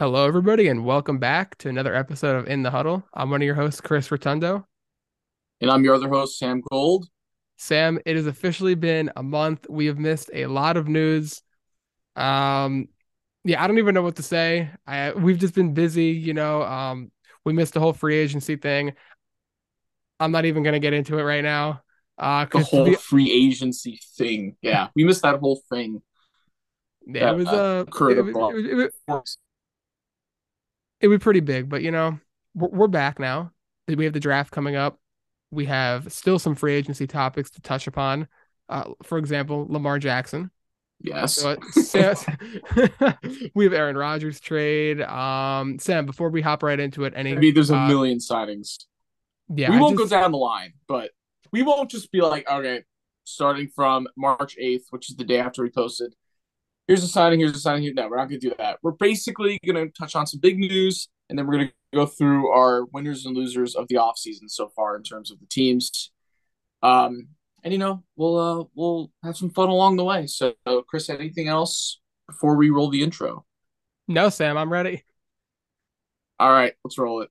Hello, everybody, and welcome back to another episode of In the Huddle. I'm one of your hosts, Chris Rotundo. And I'm your other host, Sam Gold. Sam, it has officially been a month. We have missed a lot of news. Um, yeah, I don't even know what to say. I we've just been busy, you know. Um, we missed the whole free agency thing. I'm not even gonna get into it right now. Uh, the whole be, free agency thing. Yeah, we missed that whole thing. Yeah, it was uh, uh it, it, it, it would be pretty big, but you know, we're, we're back now. We have the draft coming up. We have still some free agency topics to touch upon. Uh, for example, Lamar Jackson. Yes. So, we have Aaron Rodgers trade. Um, Sam, before we hop right into it, any I mean, there's a uh, million signings. Yeah, we won't just, go down the line, but we won't just be like, okay, starting from March 8th, which is the day after we posted, here's a signing, here's a signing. Here. No, we're not going to do that. We're basically going to touch on some big news, and then we're going to go through our winners and losers of the offseason so far in terms of the teams. Um, and you know, we'll uh, we'll have some fun along the way. So, Chris, anything else before we roll the intro? No, Sam, I'm ready. All right, let's roll it.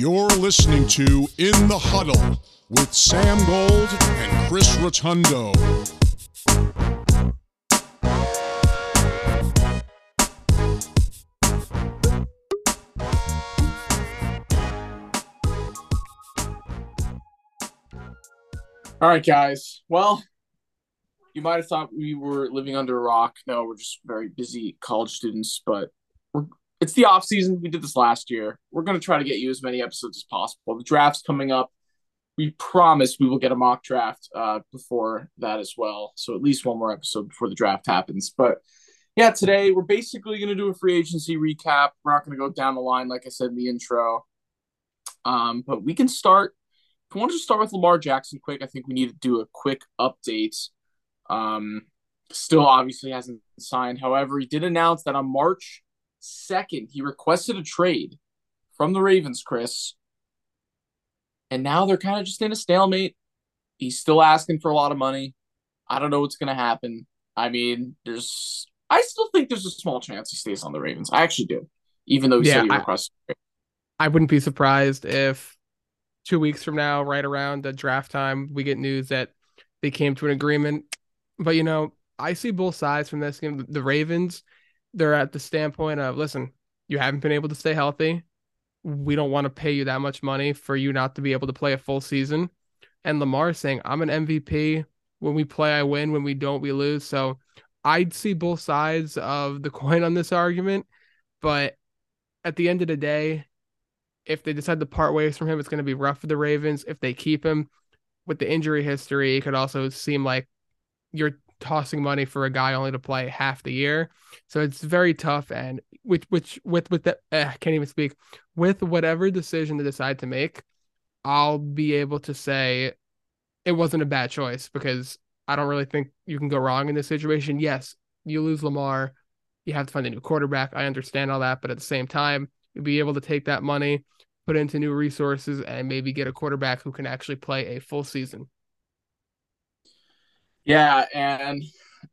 You're listening to In the Huddle with Sam Gold and Chris Rotundo. All right, guys. Well, you might have thought we were living under a rock. No, we're just very busy college students, but we're it's the off season. We did this last year. We're going to try to get you as many episodes as possible. The draft's coming up. We promise we will get a mock draft uh, before that as well. So at least one more episode before the draft happens. But yeah, today we're basically going to do a free agency recap. We're not going to go down the line like I said in the intro. Um, but we can start. If we want to start with Lamar Jackson quick, I think we need to do a quick update. Um, still obviously hasn't signed. However, he did announce that on March Second, he requested a trade from the Ravens, Chris. And now they're kind of just in a stalemate. He's still asking for a lot of money. I don't know what's going to happen. I mean, there's, I still think there's a small chance he stays on the Ravens. I actually do, even though he yeah, said he requested. I, I wouldn't be surprised if two weeks from now, right around the draft time, we get news that they came to an agreement. But you know, I see both sides from this game. The Ravens, they're at the standpoint of listen, you haven't been able to stay healthy. We don't want to pay you that much money for you not to be able to play a full season. And Lamar saying, I'm an MVP. When we play, I win. When we don't, we lose. So I'd see both sides of the coin on this argument. But at the end of the day, if they decide to part ways from him, it's going to be rough for the Ravens. If they keep him with the injury history, it could also seem like you're tossing money for a guy only to play half the year. So it's very tough. And which which with with the eh, can't even speak with whatever decision they decide to make, I'll be able to say it wasn't a bad choice because I don't really think you can go wrong in this situation. Yes, you lose Lamar, you have to find a new quarterback. I understand all that, but at the same time, you'll be able to take that money, put into new resources, and maybe get a quarterback who can actually play a full season. Yeah, and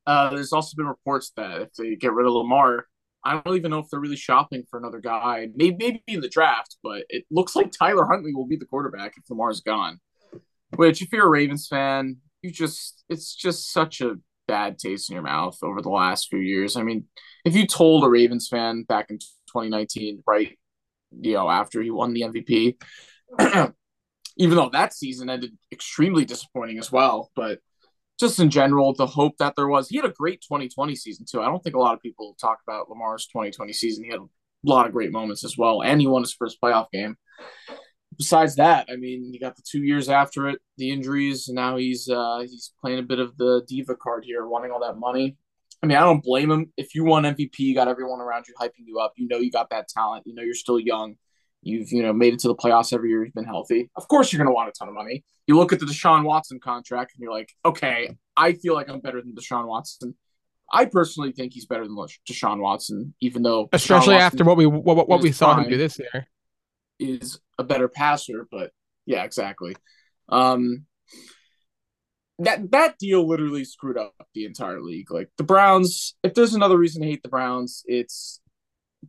uh, there's also been reports that if they get rid of Lamar, I don't even know if they're really shopping for another guy. Maybe maybe in the draft, but it looks like Tyler Huntley will be the quarterback if Lamar's gone. Which, if you're a Ravens fan, you just it's just such a bad taste in your mouth over the last few years. I mean, if you told a Ravens fan back in 2019, right, you know, after he won the MVP, even though that season ended extremely disappointing as well, but just in general, the hope that there was. He had a great 2020 season too. I don't think a lot of people talk about Lamar's 2020 season. He had a lot of great moments as well, and he won his first playoff game. Besides that, I mean, he got the two years after it, the injuries, and now he's uh, he's playing a bit of the diva card here, wanting all that money. I mean, I don't blame him. If you won MVP, you got everyone around you hyping you up. You know you got that talent. You know you're still young. You've you know made it to the playoffs every year. You've been healthy. Of course, you're going to want a ton of money. You look at the Deshaun Watson contract, and you're like, okay, I feel like I'm better than Deshaun Watson. I personally think he's better than Deshaun Watson, even though especially after what we what, what we saw him do this year is a better passer. But yeah, exactly. Um, that that deal literally screwed up the entire league. Like the Browns, if there's another reason to hate the Browns, it's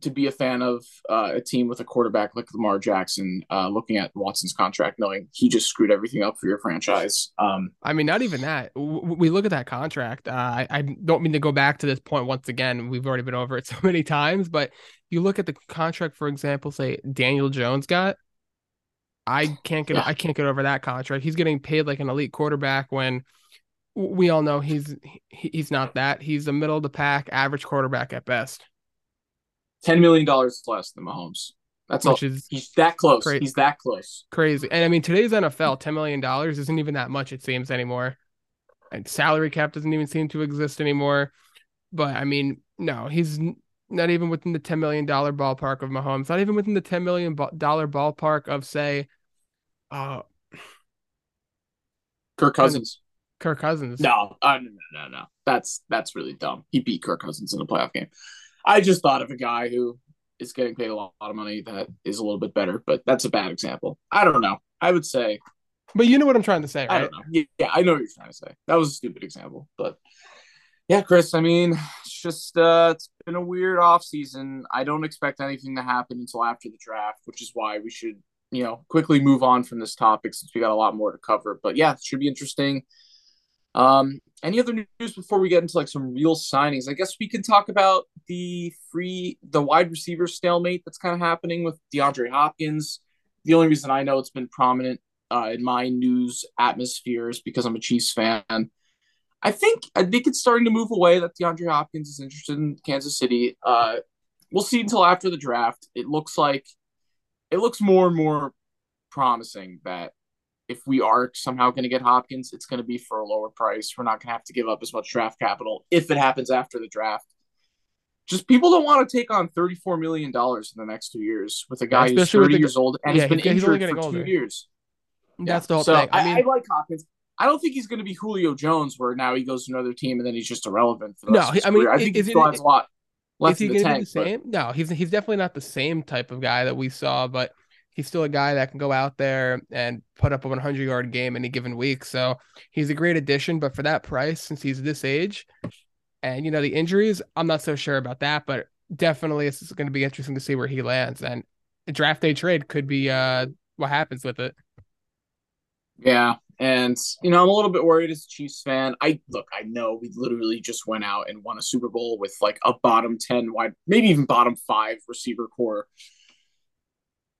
to be a fan of uh, a team with a quarterback like Lamar Jackson, uh, looking at Watson's contract, knowing he just screwed everything up for your franchise. Um, I mean, not even that. We look at that contract. Uh, I, I don't mean to go back to this point once again. We've already been over it so many times, but you look at the contract, for example, say Daniel Jones got. I can't get yeah. I can't get over that contract. He's getting paid like an elite quarterback when we all know he's he's not that. He's a middle of the pack, average quarterback at best. Ten million dollars less than Mahomes. That's Which all. Is he's that close. Cra- he's that close. Crazy. And I mean, today's NFL, ten million dollars isn't even that much. It seems anymore. And salary cap doesn't even seem to exist anymore. But I mean, no, he's not even within the ten million dollar ballpark of Mahomes. Not even within the ten million dollar ballpark of say uh, Kirk Cousins. Kirk Cousins. No, uh, no, no, no, no. That's that's really dumb. He beat Kirk Cousins in a playoff game. I just thought of a guy who is getting paid a lot, lot of money that is a little bit better, but that's a bad example. I don't know. I would say. But you know what I'm trying to say, right? I don't know. Yeah, yeah, I know what you're trying to say. That was a stupid example, but yeah, Chris. I mean, it's just uh, it's been a weird off season. I don't expect anything to happen until after the draft, which is why we should you know, quickly move on from this topic since we got a lot more to cover. But yeah, it should be interesting. Um, any other news before we get into like some real signings? I guess we can talk about the free, the wide receiver stalemate that's kind of happening with DeAndre Hopkins. The only reason I know it's been prominent uh, in my news atmosphere is because I'm a Chiefs fan. I think I think it's starting to move away that DeAndre Hopkins is interested in Kansas City. Uh, we'll see until after the draft. It looks like it looks more and more promising that if we are somehow going to get Hopkins, it's going to be for a lower price. We're not going to have to give up as much draft capital if it happens after the draft. Just people don't want to take on $34 million in the next two years with a guy yeah, who's 30 years old and yeah, has been injured for older. two years. That's yeah. the whole so thing. I, mean, I, I like Hopkins. I don't think he's going to be Julio Jones, where now he goes to another team and then he's just irrelevant. no, I mean, I think he still has a lot is he going to be the same? But... No, he's he's definitely not the same type of guy that we saw, but he's still a guy that can go out there and put up a 100 yard game any given week. So he's a great addition. But for that price, since he's this age, and you know the injuries, I'm not so sure about that. But definitely, it's going to be interesting to see where he lands. And a draft day trade could be uh, what happens with it. Yeah, and you know, I'm a little bit worried as a Chiefs fan. I look, I know we literally just went out and won a Super Bowl with like a bottom 10 wide, maybe even bottom five receiver core.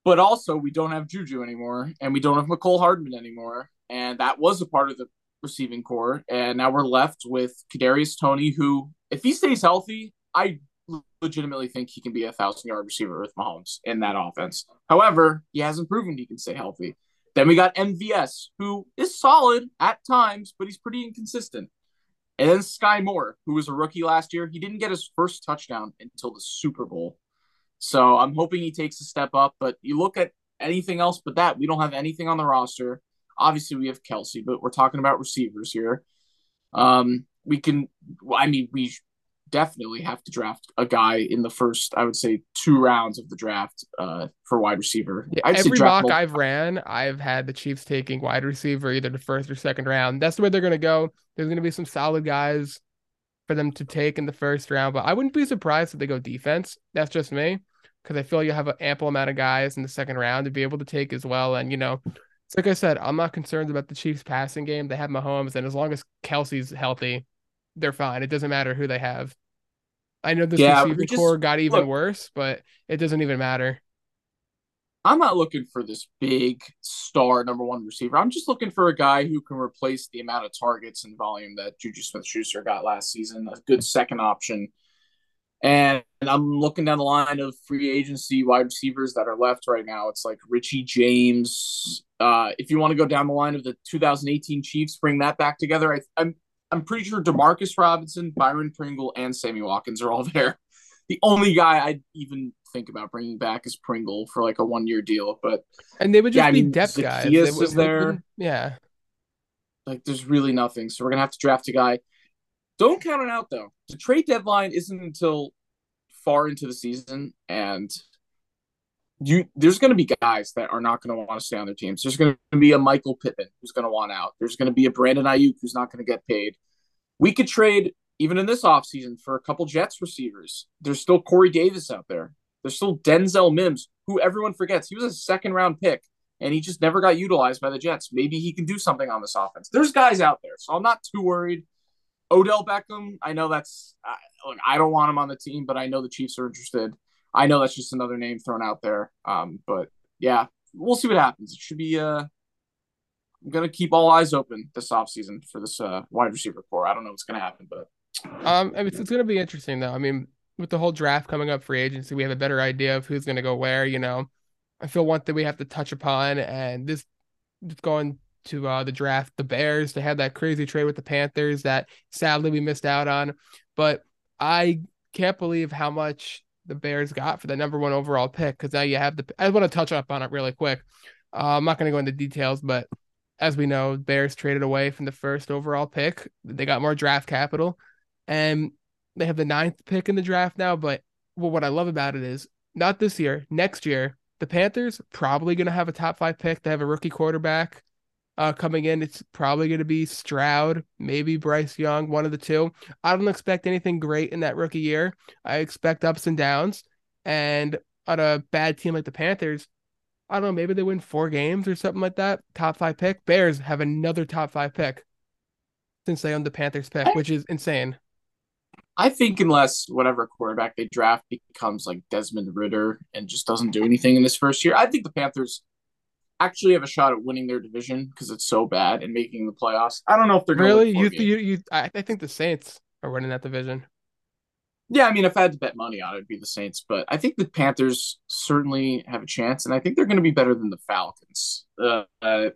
But also we don't have Juju anymore, and we don't have Mecole Hardman anymore. And that was a part of the receiving core. And now we're left with Kadarius Toney, who, if he stays healthy, I legitimately think he can be a thousand yard receiver with Mahomes in that offense. However, he hasn't proven he can stay healthy. Then we got MVS, who is solid at times, but he's pretty inconsistent. And then Skyy Moore, who was a rookie last year. He didn't get his first touchdown until the Super Bowl. So I'm hoping he takes a step up. But you look at anything else but that, we don't have anything on the roster. Obviously, we have Kelce, but we're talking about receivers here. Um, we can, I mean, we definitely have to draft a guy in the first, I would say, two rounds of the draft uh, for wide receiver. Yeah, every mock I've ran, I've had the Chiefs taking wide receiver either the first or second round. That's the way they're going to go. There's going to be some solid guys for them to take in the first round, but I wouldn't be surprised if they go defense. That's just me because I feel you have an ample amount of guys in the second round to be able to take as well. And you know, it's like I said, I'm not concerned about the Chiefs passing game. They have Mahomes, and as long as Kelce's healthy, they're fine. It doesn't matter who they have. I know this yeah, receiver just, core got even look, worse, but it doesn't even matter. I'm not looking for this big star number one receiver. I'm just looking for a guy who can replace the amount of targets and volume that Juju Smith Schuster got last season, a good second option. And I'm looking down the line of free agency wide receivers that are left right now. It's like Richie James. Uh, if you want to go down the line of the 2018 Chiefs, bring that back together. I, I'm I'm pretty sure Demarcus Robinson, Byron Pringle, and Sammy Watkins are all there. The only guy I'd even think about bringing back is Pringle for like a one year deal, but and they would just yeah, be I mean, depth Zaccheaus guys. Zaccheaus is there, yeah. Like there's really nothing, so we're gonna have to draft a guy. Don't count it out though. The trade deadline isn't until far into the season, and you there's going to be guys that are not going to want to stay on their teams. There's going to be a Michael Pittman who's going to want out. There's going to be a Brandon Aiyuk who's not going to get paid. We could trade even in this offseason for a couple Jets receivers. There's still Corey Davis out there. There's still Denzel Mims, who everyone forgets. He was a second round pick and he just never got utilized by the Jets. Maybe he can do something on this offense. There's guys out there, so I'm not too worried. Odell Beckham, I know that's look, I don't want him on the team, but I know the Chiefs are interested. I know that's just another name thrown out there. Um, but yeah, we'll see what happens. It should be uh I'm gonna keep all eyes open this offseason for this uh wide receiver core. I don't know what's gonna happen, but um it's, it's gonna be interesting though. I mean, with the whole draft coming up free agency, we have a better idea of who's gonna go where, you know. I feel one thing we have to touch upon, and this going to uh, the draft, the Bears. They had that crazy trade with the Panthers that sadly we missed out on. But I can't believe how much the Bears got for the number one overall pick because now you have the. I want to touch up on it really quick. Uh, I'm not going to go into details, but as we know, Bears traded away from the first overall pick. They got more draft capital, and they have the ninth pick in the draft now. But well, what I love about it is not this year, next year, the Panthers probably going to have a top five pick. They have a rookie quarterback uh, coming in. It's probably going to be Stroud, maybe Bryce Young, one of the two. I don't expect anything great in that rookie year. I expect ups and downs. And on a bad team like the Panthers, I don't know, maybe they win four games or something like that. Top five pick. Bears have another top five pick since they own the Panthers pick, which is insane. I think unless whatever quarterback they draft becomes like Desmond Ridder and just doesn't do anything in his first year, I think the Panthers actually have a shot at winning their division because it's so bad and making the playoffs. I don't know if they're really you, you you I, I think the Saints are winning that division. Yeah, I mean, if I had to bet money on it, it'd be the Saints, but I think the Panthers certainly have a chance, and I think they're going to be better than the Falcons. Uh, uh,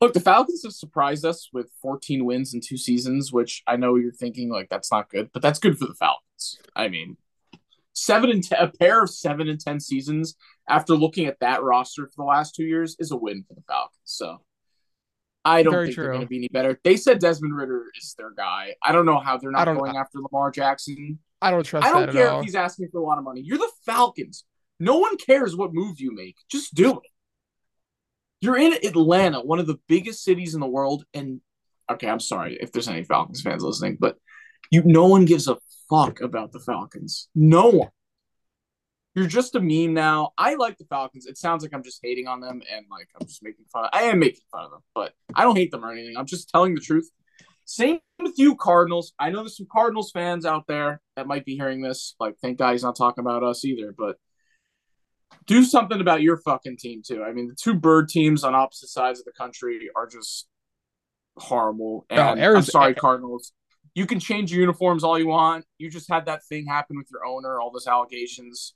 look, the Falcons have surprised us with 14 wins in two seasons, which I know you're thinking like that's not good, but that's good for the Falcons. I mean, seven and ten, a pair of seven and ten seasons after looking at that roster for the last two years is a win for the Falcons. So I don't Very think true. they're going to be any better. They said Desmond Ridder is their guy. I don't know how they're not going after Lamar Jackson. I don't trust. I don't care if he's asking for a lot of money. You're the Falcons. No one cares what move you make. Just do it. You're in Atlanta, one of the biggest cities in the world, and okay, I'm sorry if there's any Falcons fans listening, but you no one gives a fuck about the Falcons. No one. You're just a meme now. I like the Falcons. It sounds like I'm just hating on them and like I'm just making fun. Of, I am making fun of them, but I don't hate them or anything. I'm just telling the truth. Same with you, Cardinals. I know there's some Cardinals fans out there that might be hearing this. Like, thank God he's not talking about us either. But do something about your fucking team too. I mean, the two bird teams on opposite sides of the country are just horrible. And oh, I'm sorry, Cardinals you can change your uniforms all you want. You just had that thing happen with your owner, all those allegations.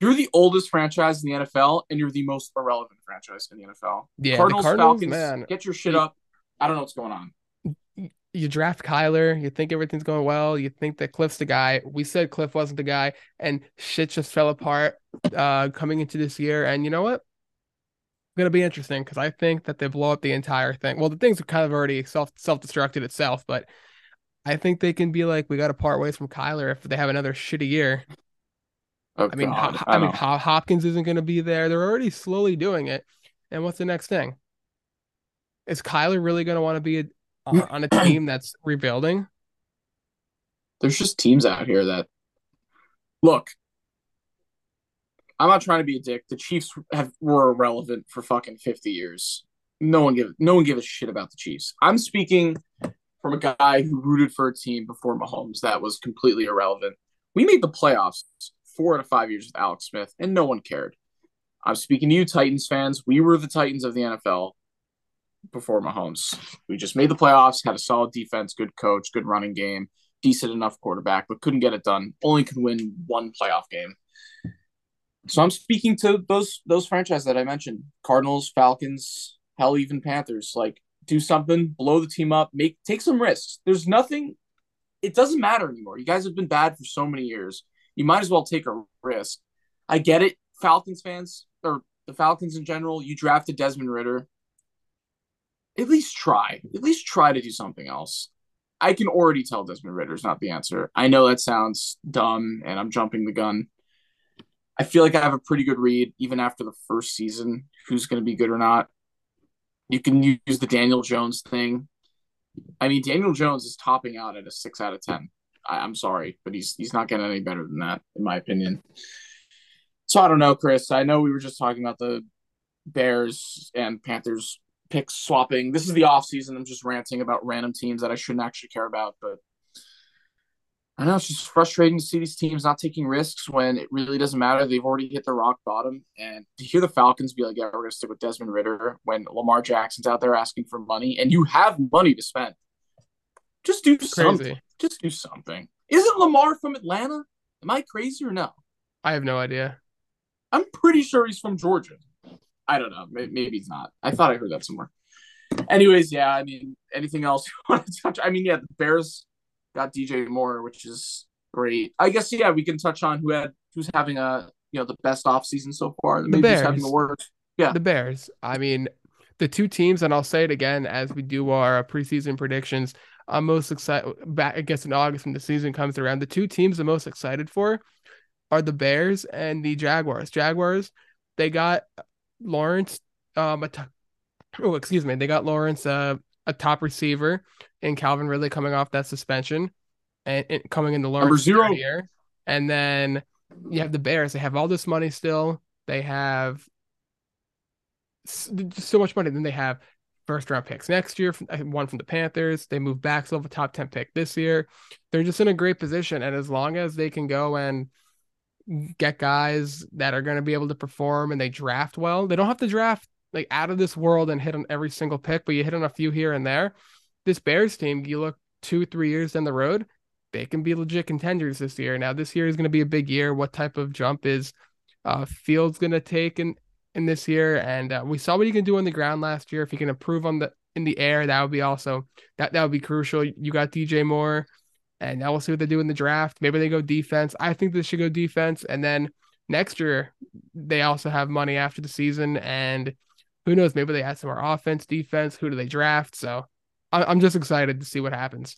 You're the oldest franchise in the NFL, and you're the most irrelevant franchise in the NFL. Yeah, Cardinals, Cardinals Falcons, man. get your shit up. I don't know what's going on. You draft Kyler, you think everything's going well, you think that Kliff's the guy. We said Kliff wasn't the guy, and shit just fell apart uh, coming into this year. And you know what? It's gonna be interesting because I think that they blow up the entire thing. Well, the things are kind of already self self destructed itself, but I think they can be like, we got to part ways from Kyler if they have another shitty year. Oh, I mean, I, I mean, Hopkins isn't going to be there. They're already slowly doing it. And what's the next thing? Is Kyler really going to want to be a, Uh, on a team that's rebuilding? There's just teams out here that look. I'm not trying to be a dick. The Chiefs have were irrelevant for fucking 50 years. No one give no one give a shit about the Chiefs. I'm speaking from a guy who rooted for a team before Mahomes that was completely irrelevant. We made the playoffs four out of five years with Alex Smith, and no one cared. I'm speaking to you, Titans fans. We were the Titans of the NFL before Mahomes. We just made the playoffs, had a solid defense, good coach, good running game, decent enough quarterback, but couldn't get it done. Only could win one playoff game. So I'm speaking to those those franchises that I mentioned: Cardinals, Falcons, hell, even Panthers. Like do something, blow the team up, make take some risks. There's nothing. It doesn't matter anymore. You guys have been bad for so many years. You might as well take a risk. I get it, Falcons fans or the Falcons in general. You drafted Desmond Ridder. At least try. At least try to do something else. I can already tell Desmond Ridder's not the answer. I know that sounds dumb and I'm jumping the gun. I feel like I have a pretty good read even after the first season who's going to be good or not. You can use the Daniel Jones thing. I mean, Daniel Jones is topping out at a six out of ten. I, am sorry, but he's he's not getting any better than that, in my opinion. So I don't know, Chris. I know we were just talking about the Bears and Panthers picks swapping. This is the off season. I'm just ranting about random teams that I shouldn't actually care about, but I know it's just frustrating to see these teams not taking risks when it really doesn't matter. They've already hit the rock bottom. And to hear the Falcons be like, yeah, we're going to stick with Desmond Ridder" when Lamar Jackson's out there asking for money and you have money to spend, just do something. Just do something. Isn't Lamar from Atlanta? Am I crazy or no? I have no idea. I'm pretty sure he's from Georgia. I don't know. Maybe he's not. I thought I heard that somewhere. Anyways, yeah. I mean, anything else you want to touch? I mean, yeah, the Bears got DJ Moore, which is great. I guess yeah, we can touch on who had who's having a you know the best off season so far. Maybe the Bears. having the worst. Yeah, the Bears. I mean, the two teams, and I'll say it again as we do our preseason predictions. I'm most excited back. I guess in August when the season comes around, the two teams I'm most excited for are the Bears and the Jaguars. Jaguars, they got Lawrence, um, a t- oh, excuse me, they got Lawrence, uh, a top receiver, and Calvin Ridley coming off that suspension, and, and coming into Lawrence zero year, and then you have the Bears. They have all this money still. They have so much money. Then they have first round picks next year, uh, one from the Panthers. They move back, so have a top 10 pick this year. They're just in a great position. And as long as they can go and get guys that are going to be able to perform and they draft well. They don't have to draft like out of this world and hit on every single pick, but you hit on a few here and there. This Bears team, you look two, three years down the road, they can be legit contenders this year. Now, this year is going to be a big year. What type of jump is uh, Fields going to take in in this year? And uh, we saw what he can do on the ground last year. If he can improve on the in the air, that would be also that that would be crucial. You got DJ Moore. And now we'll see what they do in the draft. Maybe they go defense. I think they should go defense. And then next year, they also have money after the season. And who knows? Maybe they add some more offense, defense. Who do they draft? So I'm just excited to see what happens.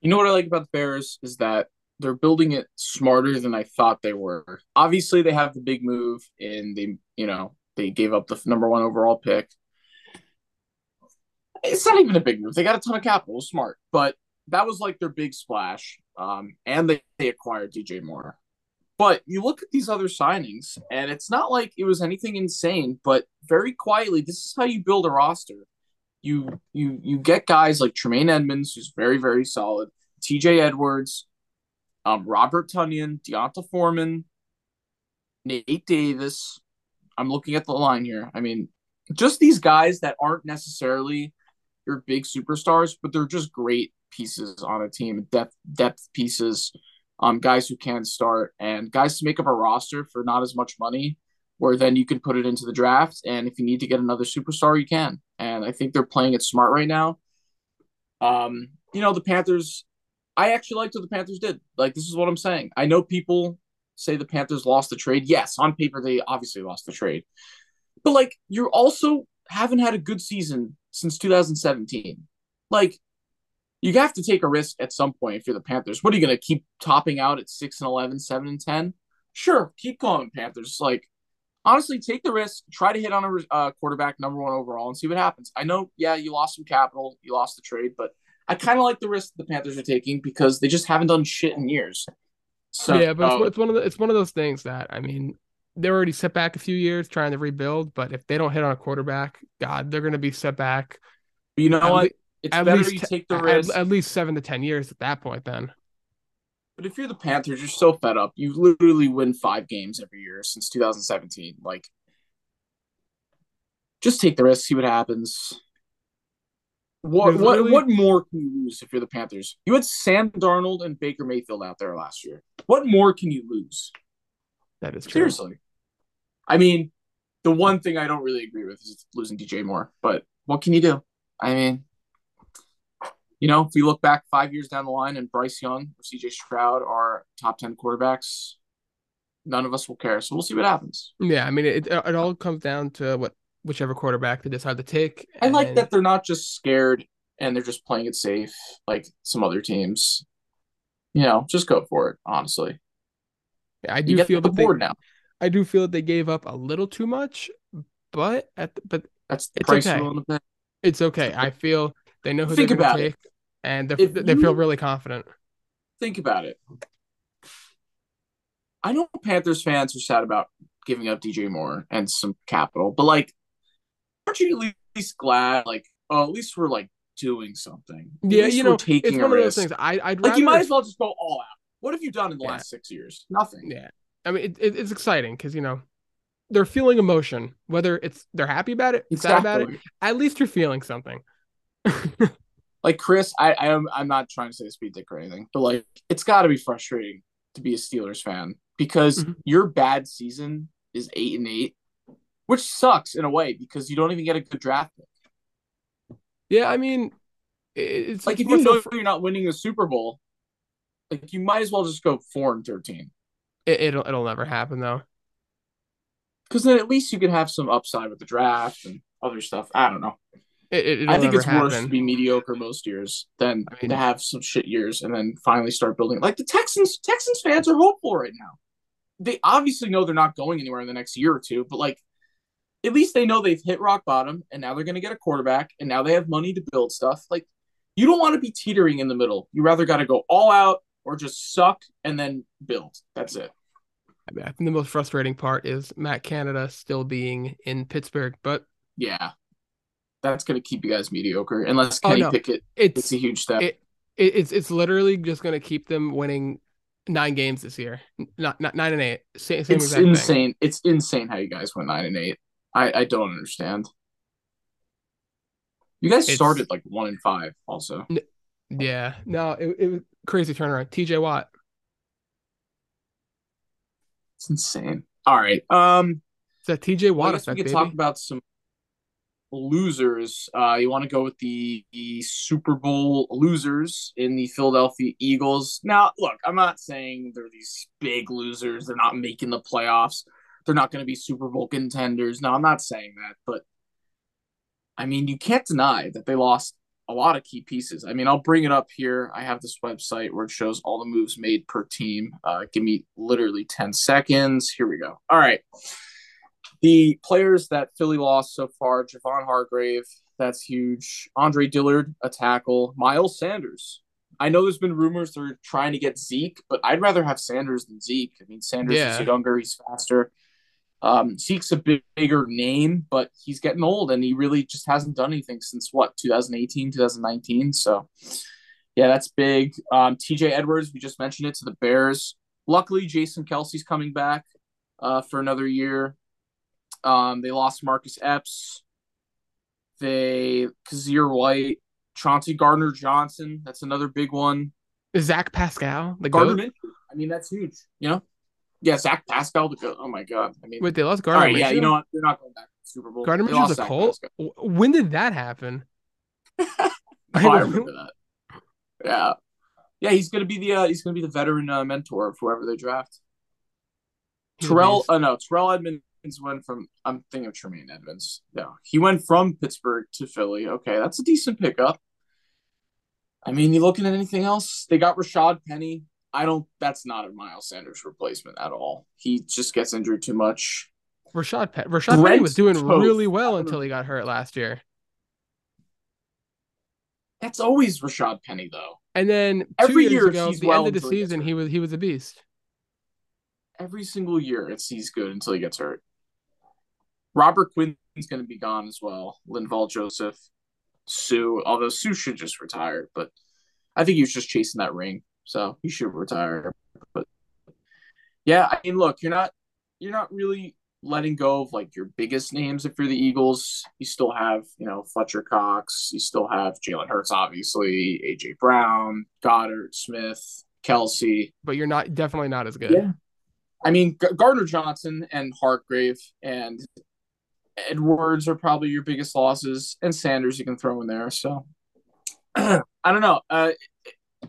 You know what I like about the Bears is that they're building it smarter than I thought they were. Obviously, they have the big move and they, you know, they gave up the number one overall pick. It's not even a big move. They got a ton of capital, smart. But that was like their big splash. Um, and they, they acquired DJ Moore. But you look at these other signings, and it's not like it was anything insane, but very quietly, this is how you build a roster. You you you get guys like Tremaine Edmunds, who's very, very solid, TJ Edwards, um, Robert Tonyan, D'Onta Foreman, Nate Davis. I'm looking at the line here. I mean, just these guys that aren't necessarily your big superstars, but they're just great pieces on a team, depth depth pieces, um, guys who can start and guys to make up a roster for not as much money, where then you can put it into the draft. And if you need to get another superstar, you can. And I think they're playing it smart right now. Um, you know, the Panthers, I actually liked what the Panthers did. Like, this is what I'm saying. I know people say the Panthers lost the trade. Yes, on paper, they obviously lost the trade. But, like, you're also haven't had a good season since 2017. Like, you have to take a risk at some point if you're the Panthers. What are you going to keep topping out at 6 and 11, 7 and 10? Sure, keep going, Panthers. Like, honestly, take the risk, try to hit on a uh, quarterback number one overall and see what happens. I know, yeah, you lost some capital, you lost the trade, but I kind of like the risk the Panthers are taking because they just haven't done shit in years. So yeah, but it's, it's one of the, it's one of those things that I mean they're already set back a few years trying to rebuild, but if they don't hit on a quarterback, God, they're going to be set back. You know what? It's at better least, you take the risk. At, at, least seven to ten years at that point, then. But if you're the Panthers, you're so fed up. You literally win five games every year since 2017. Like, just take the risk, see what happens. What what what more can you lose if you're the Panthers? You had Sam Darnold and Baker Mayfield out there last year. What more can you lose? That is true. seriously. I mean, the one thing I don't really agree with is losing DJ Moore, but what can you do? I mean, you know, if we look back five years down the line and Bryce Young or CJ Stroud are top 10 quarterbacks, none of us will care. So we'll see what happens. Yeah. I mean, it, it all comes down to what whichever quarterback they decide to take. I like that they're not just scared and they're just playing it safe like some other teams. You know, just go for it, honestly. Yeah, I do feel the they, board now. I do feel that they gave up a little too much, but at the, but That's the It's price okay. you're willing to pay. it's okay. I feel they know who Think they're going to it. take, and they're, they feel really confident. Think about it. I know Panthers fans are sad about giving up DJ Moore and some capital, but like, aren't you at least glad? Like, oh, at least we're like doing something. At Yeah, you know, taking it's one of those risk. things. I, I'd Like, you might as well just go all out. What have you done in the Yeah. last six years? Nothing. Yeah, I mean, it, it, it's exciting because you know they're feeling emotion, whether it's they're happy about it, sad about it. At least you're feeling something. Like Chris, I, I am I'm not trying to say a speed dick or anything, but like it's got to be frustrating to be a Steelers fan because Mhm. your bad season is eight and eight, which sucks in a way because you don't even get a good draft pick. Yeah, I mean, it's Like it's if you know you're not winning the Super Bowl, like you might as well just go four and thirteen it, it'll it'll never happen though. because then at least you can have some upside with the draft and other stuff. I don't know. It, it, I think it's happen. worse to be mediocre most years than I mean- to have some shit years and then finally start building. Like the Texans, Texans fans are hopeful right now. They obviously know they're not going anywhere in the next year or two, but like at least they know they've hit rock bottom and now they're going to get a quarterback and now they have money to build stuff. Like you don't want to be teetering in the middle. You rather got to go all out or just suck and then build. That's it. I, mean, I think the most frustrating part is Matt Canada still being in Pittsburgh, but Yeah. That's going to keep you guys mediocre unless Oh, Kenny no. Pickett it's it's a huge step. it, it it's it's literally just going to keep them winning nine games this year, not not nine and eight. Same, same it's exact thing. insane. It's insane how you guys went nine and eight. I, I don't understand. You guys It's- started like one and five, also. Yeah, no, it it was crazy turnaround. T.J. Watt. It's insane. All right. Um, It's that T.J. well, I Watt guess we could baby. talk about some losers. Uh, you want to go with the, the Super Bowl losers in the Philadelphia Eagles? Now, look, I'm not saying they're these big losers. They're not making the playoffs. They're not going to be Super Bowl contenders. No, I'm not saying that, but I mean, you can't deny that they lost a lot of key pieces. I mean, I'll bring it up here. I have this website where it shows all the moves made per team. Uh, give me literally 10 seconds. Here we go. All right. The players that Philly lost so far Javon Hargrave, that's huge. Andre Dillard, a tackle. Miles Sanders. I know there's been rumors they're trying to get Zeke, but I'd rather have Sanders than Zeke. I mean, Sanders Yeah. is younger, he's faster. Um, Zeke's a big, bigger name, but he's getting old and he really just hasn't done anything since what 2018, 2019. So, yeah, that's big. Um, TJ Edwards, we just mentioned it to the Bears. Luckily, Jason Kelce's coming back uh, for another year. Um, they lost Marcus Epps. They Kyzir White, Chauncey Gardner Johnson. That's another big one. Zach Pascal, the Gardner goat. I mean, that's huge. You know, yeah, Zach Pascal. The goat. Oh my god. I mean, Wait, they lost all Gardner right, yeah. You know what? They're not going back to the Super Bowl. Gardner lost a Colt. When did that happen? Oh, I remember that. Yeah, yeah. He's gonna be the uh, he's gonna be the veteran uh, mentor of whoever they draft. Terrell, uh, no, Terrell Edmunds went from. I'm thinking of Tremaine Edmunds. No, he went from Pittsburgh to Philly. Okay, that's a decent pickup. I mean, you looking at anything else? They got Rashad Penny. I don't. That's not a Miles Sanders replacement at all. He just gets injured too much. Rashad Pe- Rashad Penny was doing Toth. really well until he got hurt last year. That's always Rashad Penny though. And then two Every years year ago, he's the well end of the until he season, he was he was a beast. Every single year, it's he's good until he gets hurt. Robert Quinn's going to be gone as well. Linval Joseph, Suh. Although Suh should just retire, but I think he was just chasing that ring, so he should retire. But yeah, I mean, look, you're not you're not really letting go of like your biggest names if you're the Eagles. You still have you know Fletcher Cox. You still have Jalen Hurts, obviously, AJ Brown, Goedert, Smith, Kelce. But you're not definitely not as good. Yeah. I mean, G- Gardner Johnson and Hargrave and Edwards are probably your biggest losses, and Sanders you can throw in there. So I don't know. Uh,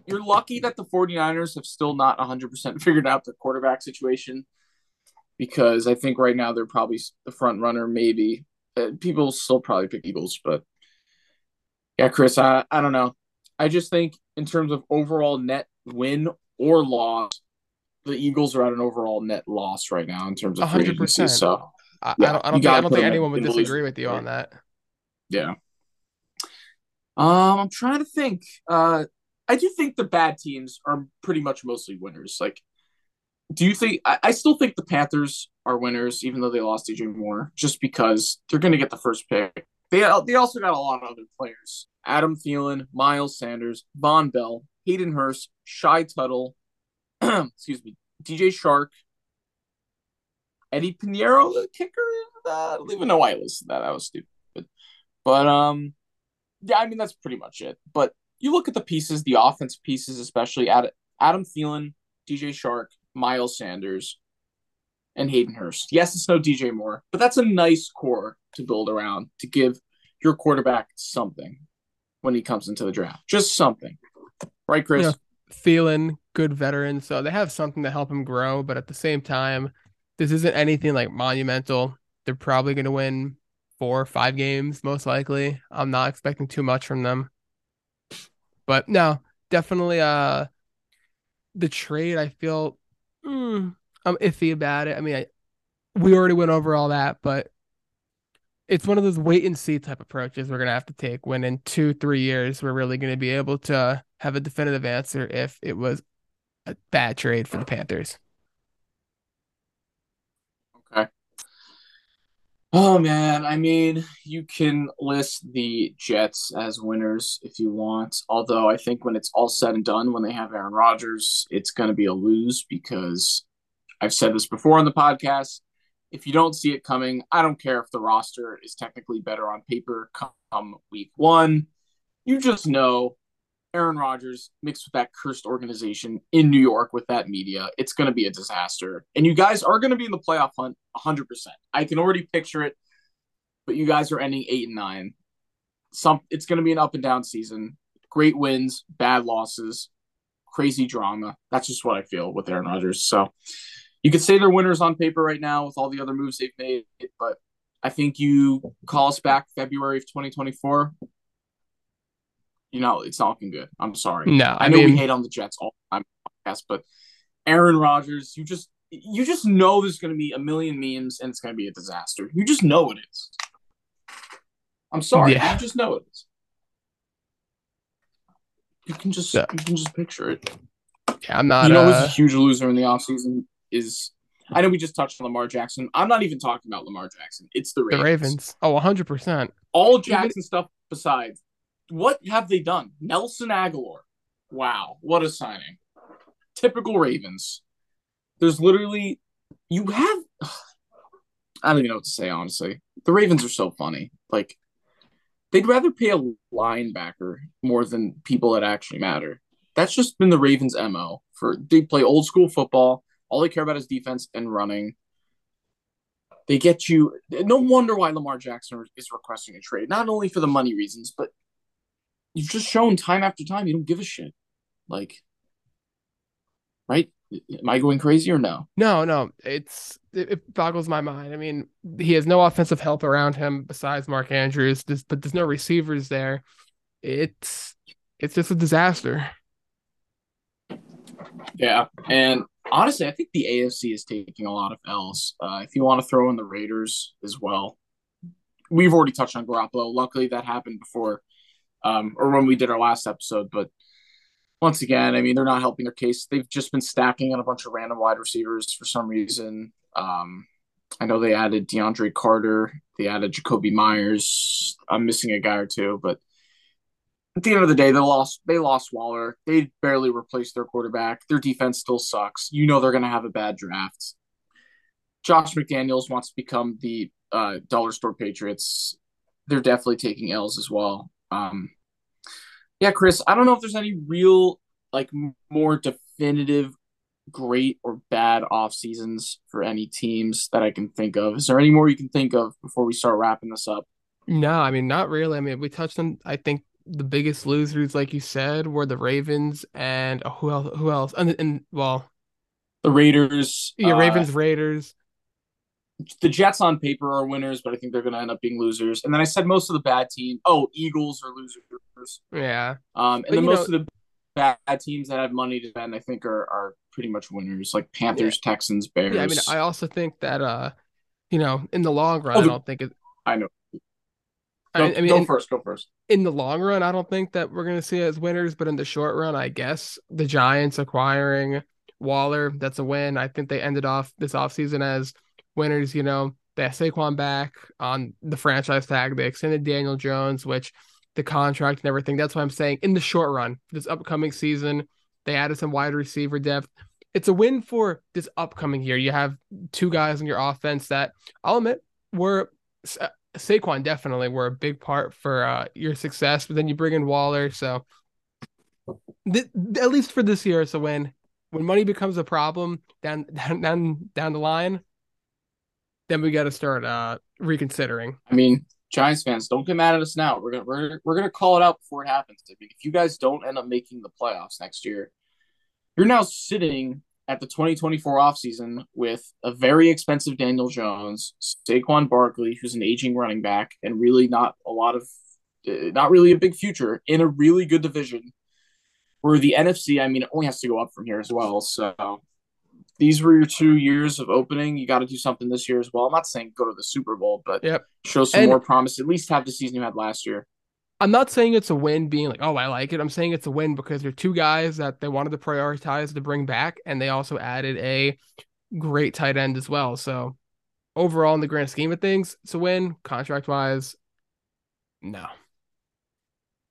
you're lucky that the 49ers have still not 100% figured out their quarterback situation because I think right now they're probably the front runner, maybe. Uh, people still probably pick Eagles, but yeah, Chris, I, I don't know. I just think in terms of overall net win or loss, the Eagles are at an overall net loss right now in terms of free 100%. agency. So I, Yeah, I don't, I don't think, I don't think anyone would disagree with you on that. yeah. Um, I'm trying to think. Uh, I do think the bad teams are pretty much mostly winners. Like, do you think? I, I still think the Panthers are winners, even though they lost DJ Moore, just because they're going to get the first pick. They they also got a lot of other players: Adam Thielen, Miles Sanders, Vonn Bell, Hayden Hurst, Shy Tuttle, excuse me, DJ Chark, Eddy Piñeiro, the kicker. Uh, know why I listed that. That was stupid. But um, yeah, I mean that's pretty much it. But you look at the pieces, the offense pieces, especially at Adam Thielen, DJ Chark, Miles Sanders, and Hayden Hurst. Yes, it's no DJ Moore, but that's a nice core to build around to give your quarterback something when he comes into the draft. Just something. Right, Chris? Thielen, good veteran, so they have something to help him grow. But at the same time, this isn't anything like monumental. They're probably going to win four or five games, most likely. I'm not expecting too much from them. But no, definitely. Uh, the trade, I feel, mm, I'm iffy about it. I mean, I, we already went over all that, but it's one of those wait and see type approaches we're gonna have to take. When in two, three years, we're really gonna be able to have a definitive answer if it was a bad trade for the Panthers. Oh man, I mean, you can list the Jets as winners if you want. Although I think when it's all said and done, when they have Aaron Rodgers, it's going to be a lose because I've said this before on the podcast. If you don't see it coming, I don't care if the roster is technically better on paper come week one. You just know Aaron Rodgers mixed with that cursed organization in New York with that media, it's going to be a disaster. And you guys are going to be in the playoff hunt 100%. I can already picture it, but you guys are ending 8 and 9. Some it's going to be an up and down season. Great wins, bad losses, crazy drama. That's just what I feel with Aaron Rodgers. So you could say they're winners on paper right now with all the other moves they've made, but I think you call us back February of 2024 you know, it's not looking good. I'm sorry. No, I, I know mean- we hate on the Jets all the time, podcast, but Aaron Rodgers, you just you just know there's going to be a million memes and it's going to be a disaster. You just know it is. I'm sorry, Yeah. you just know it is. You can just Yeah. you can just picture it. Yeah, I'm not. you know uh, who's a huge loser in the offseason is I know we just touched on Lamar Jackson. I'm not even talking about Lamar Jackson. It's the Ravens. the Ravens. Oh, 100 percent. All Jackson stuff besides, what have they done? Nelson Agholor. Wow, what a signing. Typical Ravens. There's literally you have I don't even know what to say, honestly. The Ravens are so funny. Like they'd rather pay a linebacker more than people that actually matter. That's just been the Ravens' MO for they play old school football. All they care about is defense and running. They get you. No wonder why Lamar Jackson is requesting a trade. Not only for the money reasons, but you've just shown time after time you don't give a shit. Like, right? Am I going crazy or no? No, no, it's it, it boggles my mind. I mean, he has no offensive help around him besides Mark Andrews, there's, but there's no receivers there. It's it's just a disaster. Yeah, and honestly, I think the AFC is taking a lot of L's. Uh, if you want to throw in the Raiders as well, we've already touched on Garoppolo. Luckily, that happened before, um, or when we did our last episode. But once again, I mean, they're not helping their case. They've just been stacking on a bunch of random wide receivers for some reason. Um, I know they added DeAndre Carter, they added Jakobi Meyers. I'm missing a guy or two, but at the end of the day, they lost. They lost Waller. They barely replaced their quarterback. Their defense still sucks. You know they're going to have a bad draft. Josh McDaniels wants to become the uh, dollar store Patriots. They're definitely taking L's as well. Um, yeah, Chris. I don't know if there's any real like more definitive great or bad off seasons for any teams that I can think of. Is there any more you can think of before we start wrapping this up? No, I mean, not really. I mean, we touched on, I think the biggest losers, like you said, were the Ravens and oh, who else? Who else? And, and well, The Raiders, yeah, uh, Ravens, Raiders. The Jets on paper are winners, but I think they're going to end up being losers. And then I said most of the bad teams. Oh, Eagles are losers. Yeah. Um, But, and then you most of the bad teams that have money to spend, I think, are, are pretty much winners, like Panthers, yeah. Texans, Bears. Yeah, I mean, I also think that uh, you know, in the long run, oh, I don't think it. I know. Go, I, I mean, go in, first. Go first. In the long run, I don't think that we're going to see it as winners, but in the short run, I guess the Giants acquiring Waller, that's a win. I think they ended off this offseason as winners. You know, they have Saquon back on the franchise tag. They extended Daniel Jones, which the contract and everything. That's why I'm saying in the short run, this upcoming season, they added some wide receiver depth. It's a win for this upcoming year. You have two guys in your offense that I'll admit were uh, Saquon definitely were a big part for uh, your success, but then you bring in Waller. So th- at least for this year, it's a win. When money becomes a problem down down down, down the line, then we got to start uh, reconsidering. I mean, Giants fans, don't get mad at us now. We're gonna we're, we're gonna call it out before it happens. I mean, if you guys don't end up making the playoffs next year, you're now sitting at the 2024 offseason with a very expensive Daniel Jones, Saquon Barkley, who's an aging running back, and really not a lot of uh, not really a big future in a really good division. Where the NFC, I mean, it only has to go up from here as well. So these were your two years of opening. You got to do something this year as well. I'm not saying go to the Super Bowl, but yep. show some and more promise. At least have the season you had last year. I'm not saying it's a win being like, oh, I like it. I'm saying it's a win because there are two guys that they wanted to prioritize to bring back, and they also added a great tight end as well. So overall, in the grand scheme of things, it's a win. Contract wise, no.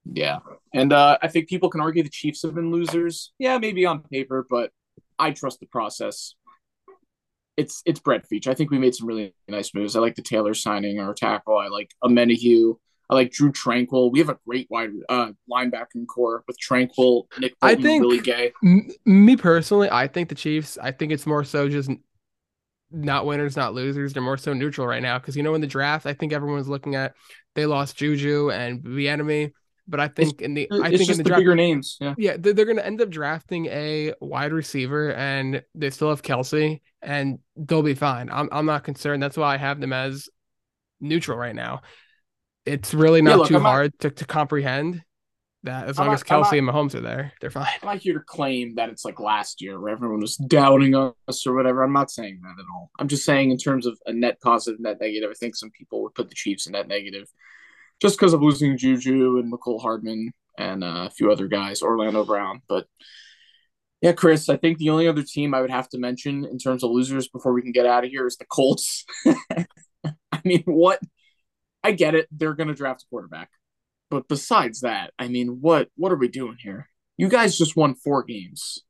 Yeah. And uh, I think people can argue the Chiefs have been losers. Yeah, maybe on paper, but I trust the process. It's it's Brett Veach. I think we made some really nice moves. I like the Taylor signing, our tackle. I like Omenihu. I like Drue Tranquill. We have a great wide uh, linebacking core with Tranquill, Nick Bolton, I think, Willie Gay. M- me personally, I think the Chiefs. I think it's more so just not winners, not losers. They're more so neutral right now because you know in the draft, I think everyone's looking at they lost Juju and Bieniemy. But I think it's, in the I think in the, the draft, bigger names, yeah, yeah, they're, they're going to end up drafting a wide receiver, and they still have Kelce, and they'll be fine. I'm I'm not concerned. That's why I have them as neutral right now. It's really not yeah, look, too I'm hard not, to, to comprehend that as long as Kelce not, and Mahomes are there, they're fine. I'm not here to claim that it's like last year where everyone was doubting us or whatever. I'm not saying that at all. I'm just saying in terms of a net positive, net negative. I think some people would put the Chiefs in net negative just because of losing Juju and Mecole Hardman and uh, a few other guys, Orlando Brown. But yeah, Chris, I think the only other team I would have to mention in terms of losers before we can get out of here is the Colts. I mean, what? I get it; they're going to draft a quarterback, but besides that, I mean, what? What are we doing here? You guys just won four games,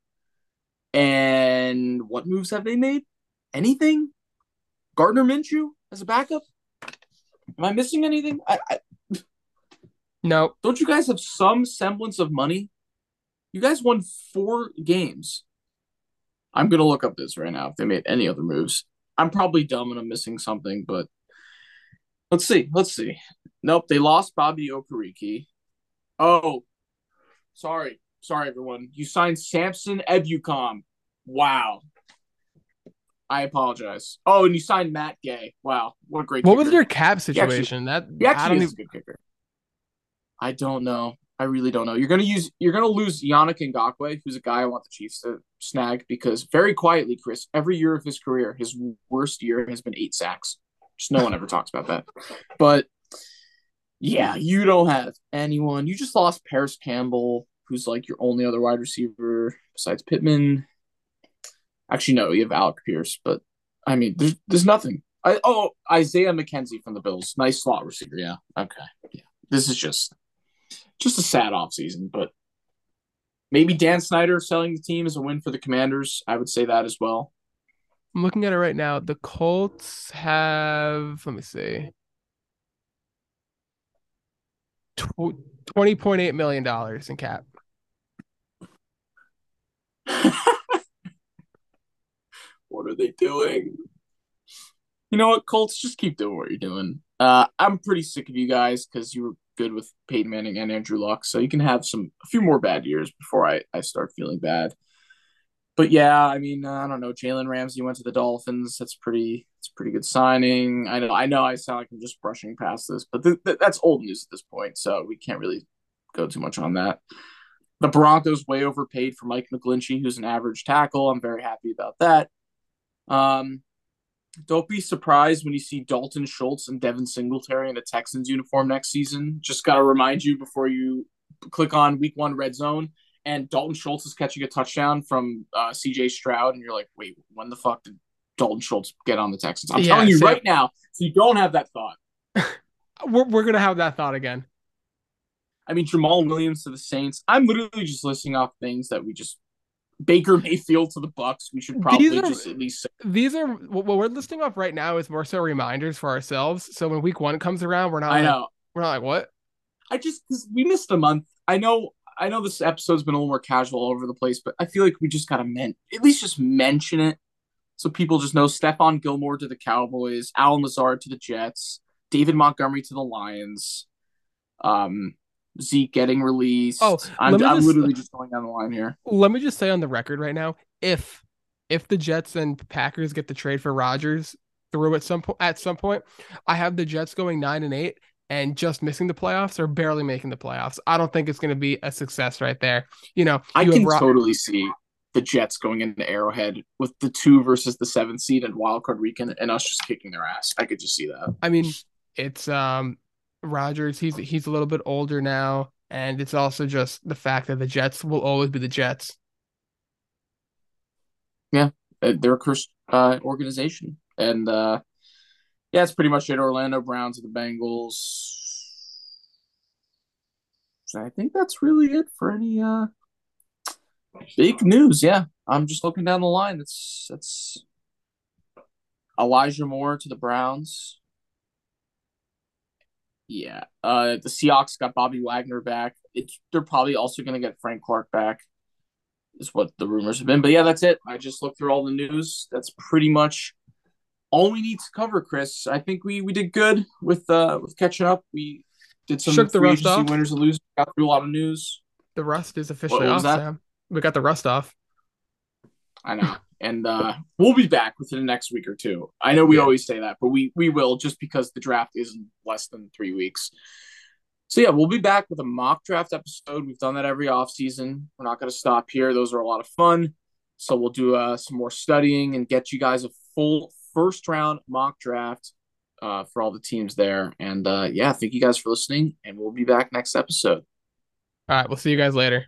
and what moves have they made? Anything? Gardner Minshew as a backup? Am I missing anything? I, I no. Don't you guys have some semblance of money? You guys won four games. I'm gonna look up this right now if they made any other moves. I'm probably dumb and I'm missing something, but let's see. Let's see. Nope, they lost Bobby Okereke. Oh, sorry. Sorry, everyone. You signed Samson Ebukam. Wow. I apologize. Oh, and you signed Matt Gay. Wow, what a great. What kicker. was your cap situation? Actually, that actually I don't even... a good kicker. I don't know. I really don't know. You're gonna use. You're gonna lose Yannick Ngakoue, who's a guy I want the Chiefs to snag because very quietly, Chris, every year of his career, his worst year has been eight sacks. Just no one ever talks about that. But yeah, you don't have anyone. You just lost Parris Campbell, who's like your only other wide receiver besides Pittman. Actually, no, you have Alec Pierce, but I mean, there's there's nothing. I oh Isaiah McKenzie from the Bills, nice slot receiver. Yeah, okay, yeah. This is just just a sad offseason, but maybe Dan Snyder selling the team is a win for the Commanders. I would say that as well. I'm looking at it right now. The Colts have let me see. Twenty point eight million dollars in cap. what are they doing? You know what, Colts, just keep doing what you're doing. Uh, I'm pretty sick of you guys because you were good with Peyton Manning and Andrew Luck, so you can have some a few more bad years before I I start feeling bad. But yeah, I mean, I don't know. Jalen Ramsey went to the Dolphins. That's pretty. It's pretty good signing. I know. I know. I sound like I'm just brushing past this, but th- th- that's old news at this point, so we can't really go too much on that. The Broncos way overpaid for Mike McGlinchey, who's an average tackle. I'm very happy about that. Um, don't be surprised when you see Dalton Schultz and Devin Singletary in a Texans uniform next season. Just got to remind you before you click on week one red zone and Dalton Schultz is catching a touchdown from uh, CJ Stroud, and you're like, wait, when the fuck did Dalton Schultz get on the Texans? I'm yeah, telling you same. right now, so you don't have that thought. we're, we're going to have that thought again. I mean, Jamaal Williams to the Saints. I'm literally just listing off things that we just Baker Mayfield to the Bucs. We should probably are, just at least. Say. These are what we're listing off right now is more so reminders for ourselves. So when week one comes around, we're not. I like, know. We're not like what. I just because we missed a month. I know. I know this episode's been a little more casual all over the place, but I feel like we just gotta men- at least just mention it so people just know Stephon Gilmore to the Cowboys, Allen Lazard to the Jets, David Montgomery to the Lions. Um, Zeke getting released. Oh, I'm, I'm just, literally just going down the line here. Let me just say on the record right now, if if the Jets and Packers get the trade for Rodgers through at some point at some point, I have the Jets going nine and eight and just missing the playoffs or barely making the playoffs. I don't think it's going to be a success right there. You know, I you can Ro- totally see the Jets going into Arrowhead with the two versus the seven seed and wildcard weekend and us just kicking their ass. I could just see that. I mean, it's um Rodgers, he's he's a little bit older now, and it's also just the fact that the Jets will always be the Jets. Yeah, uh, they're a cursed uh, organization, and uh, yeah, it's pretty much it. Orlando Browns and the Bengals. I think that's really it for any uh big news. Yeah, I'm just looking down the line. It's it's Elijah Moore to the Browns. Yeah. Uh, the Seahawks got Bobby Wagner back. It's they're probably also going to get Frank Clark back. Is what the rumors have been. But yeah, that's it. I just looked through all the news. That's pretty much all we need to cover, Chris. I think we we did good with uh with catching up. We did some Shook the rust off. winners and losers. Got through a lot of news. The rust is officially off, Sam. We got the rust off. I know and uh, we'll be back within the next week or two. I know we yeah. always say that, but we we will just because the draft is less than three weeks. So yeah, we'll be back with a mock draft episode. We've done that every off season. We're not going to stop here. Those are a lot of fun. So we'll do uh, some more studying and get you guys a full first round mock draft uh, for all the teams there. And uh, yeah, thank you guys for listening, and we'll be back next episode. All right, we'll see you guys later.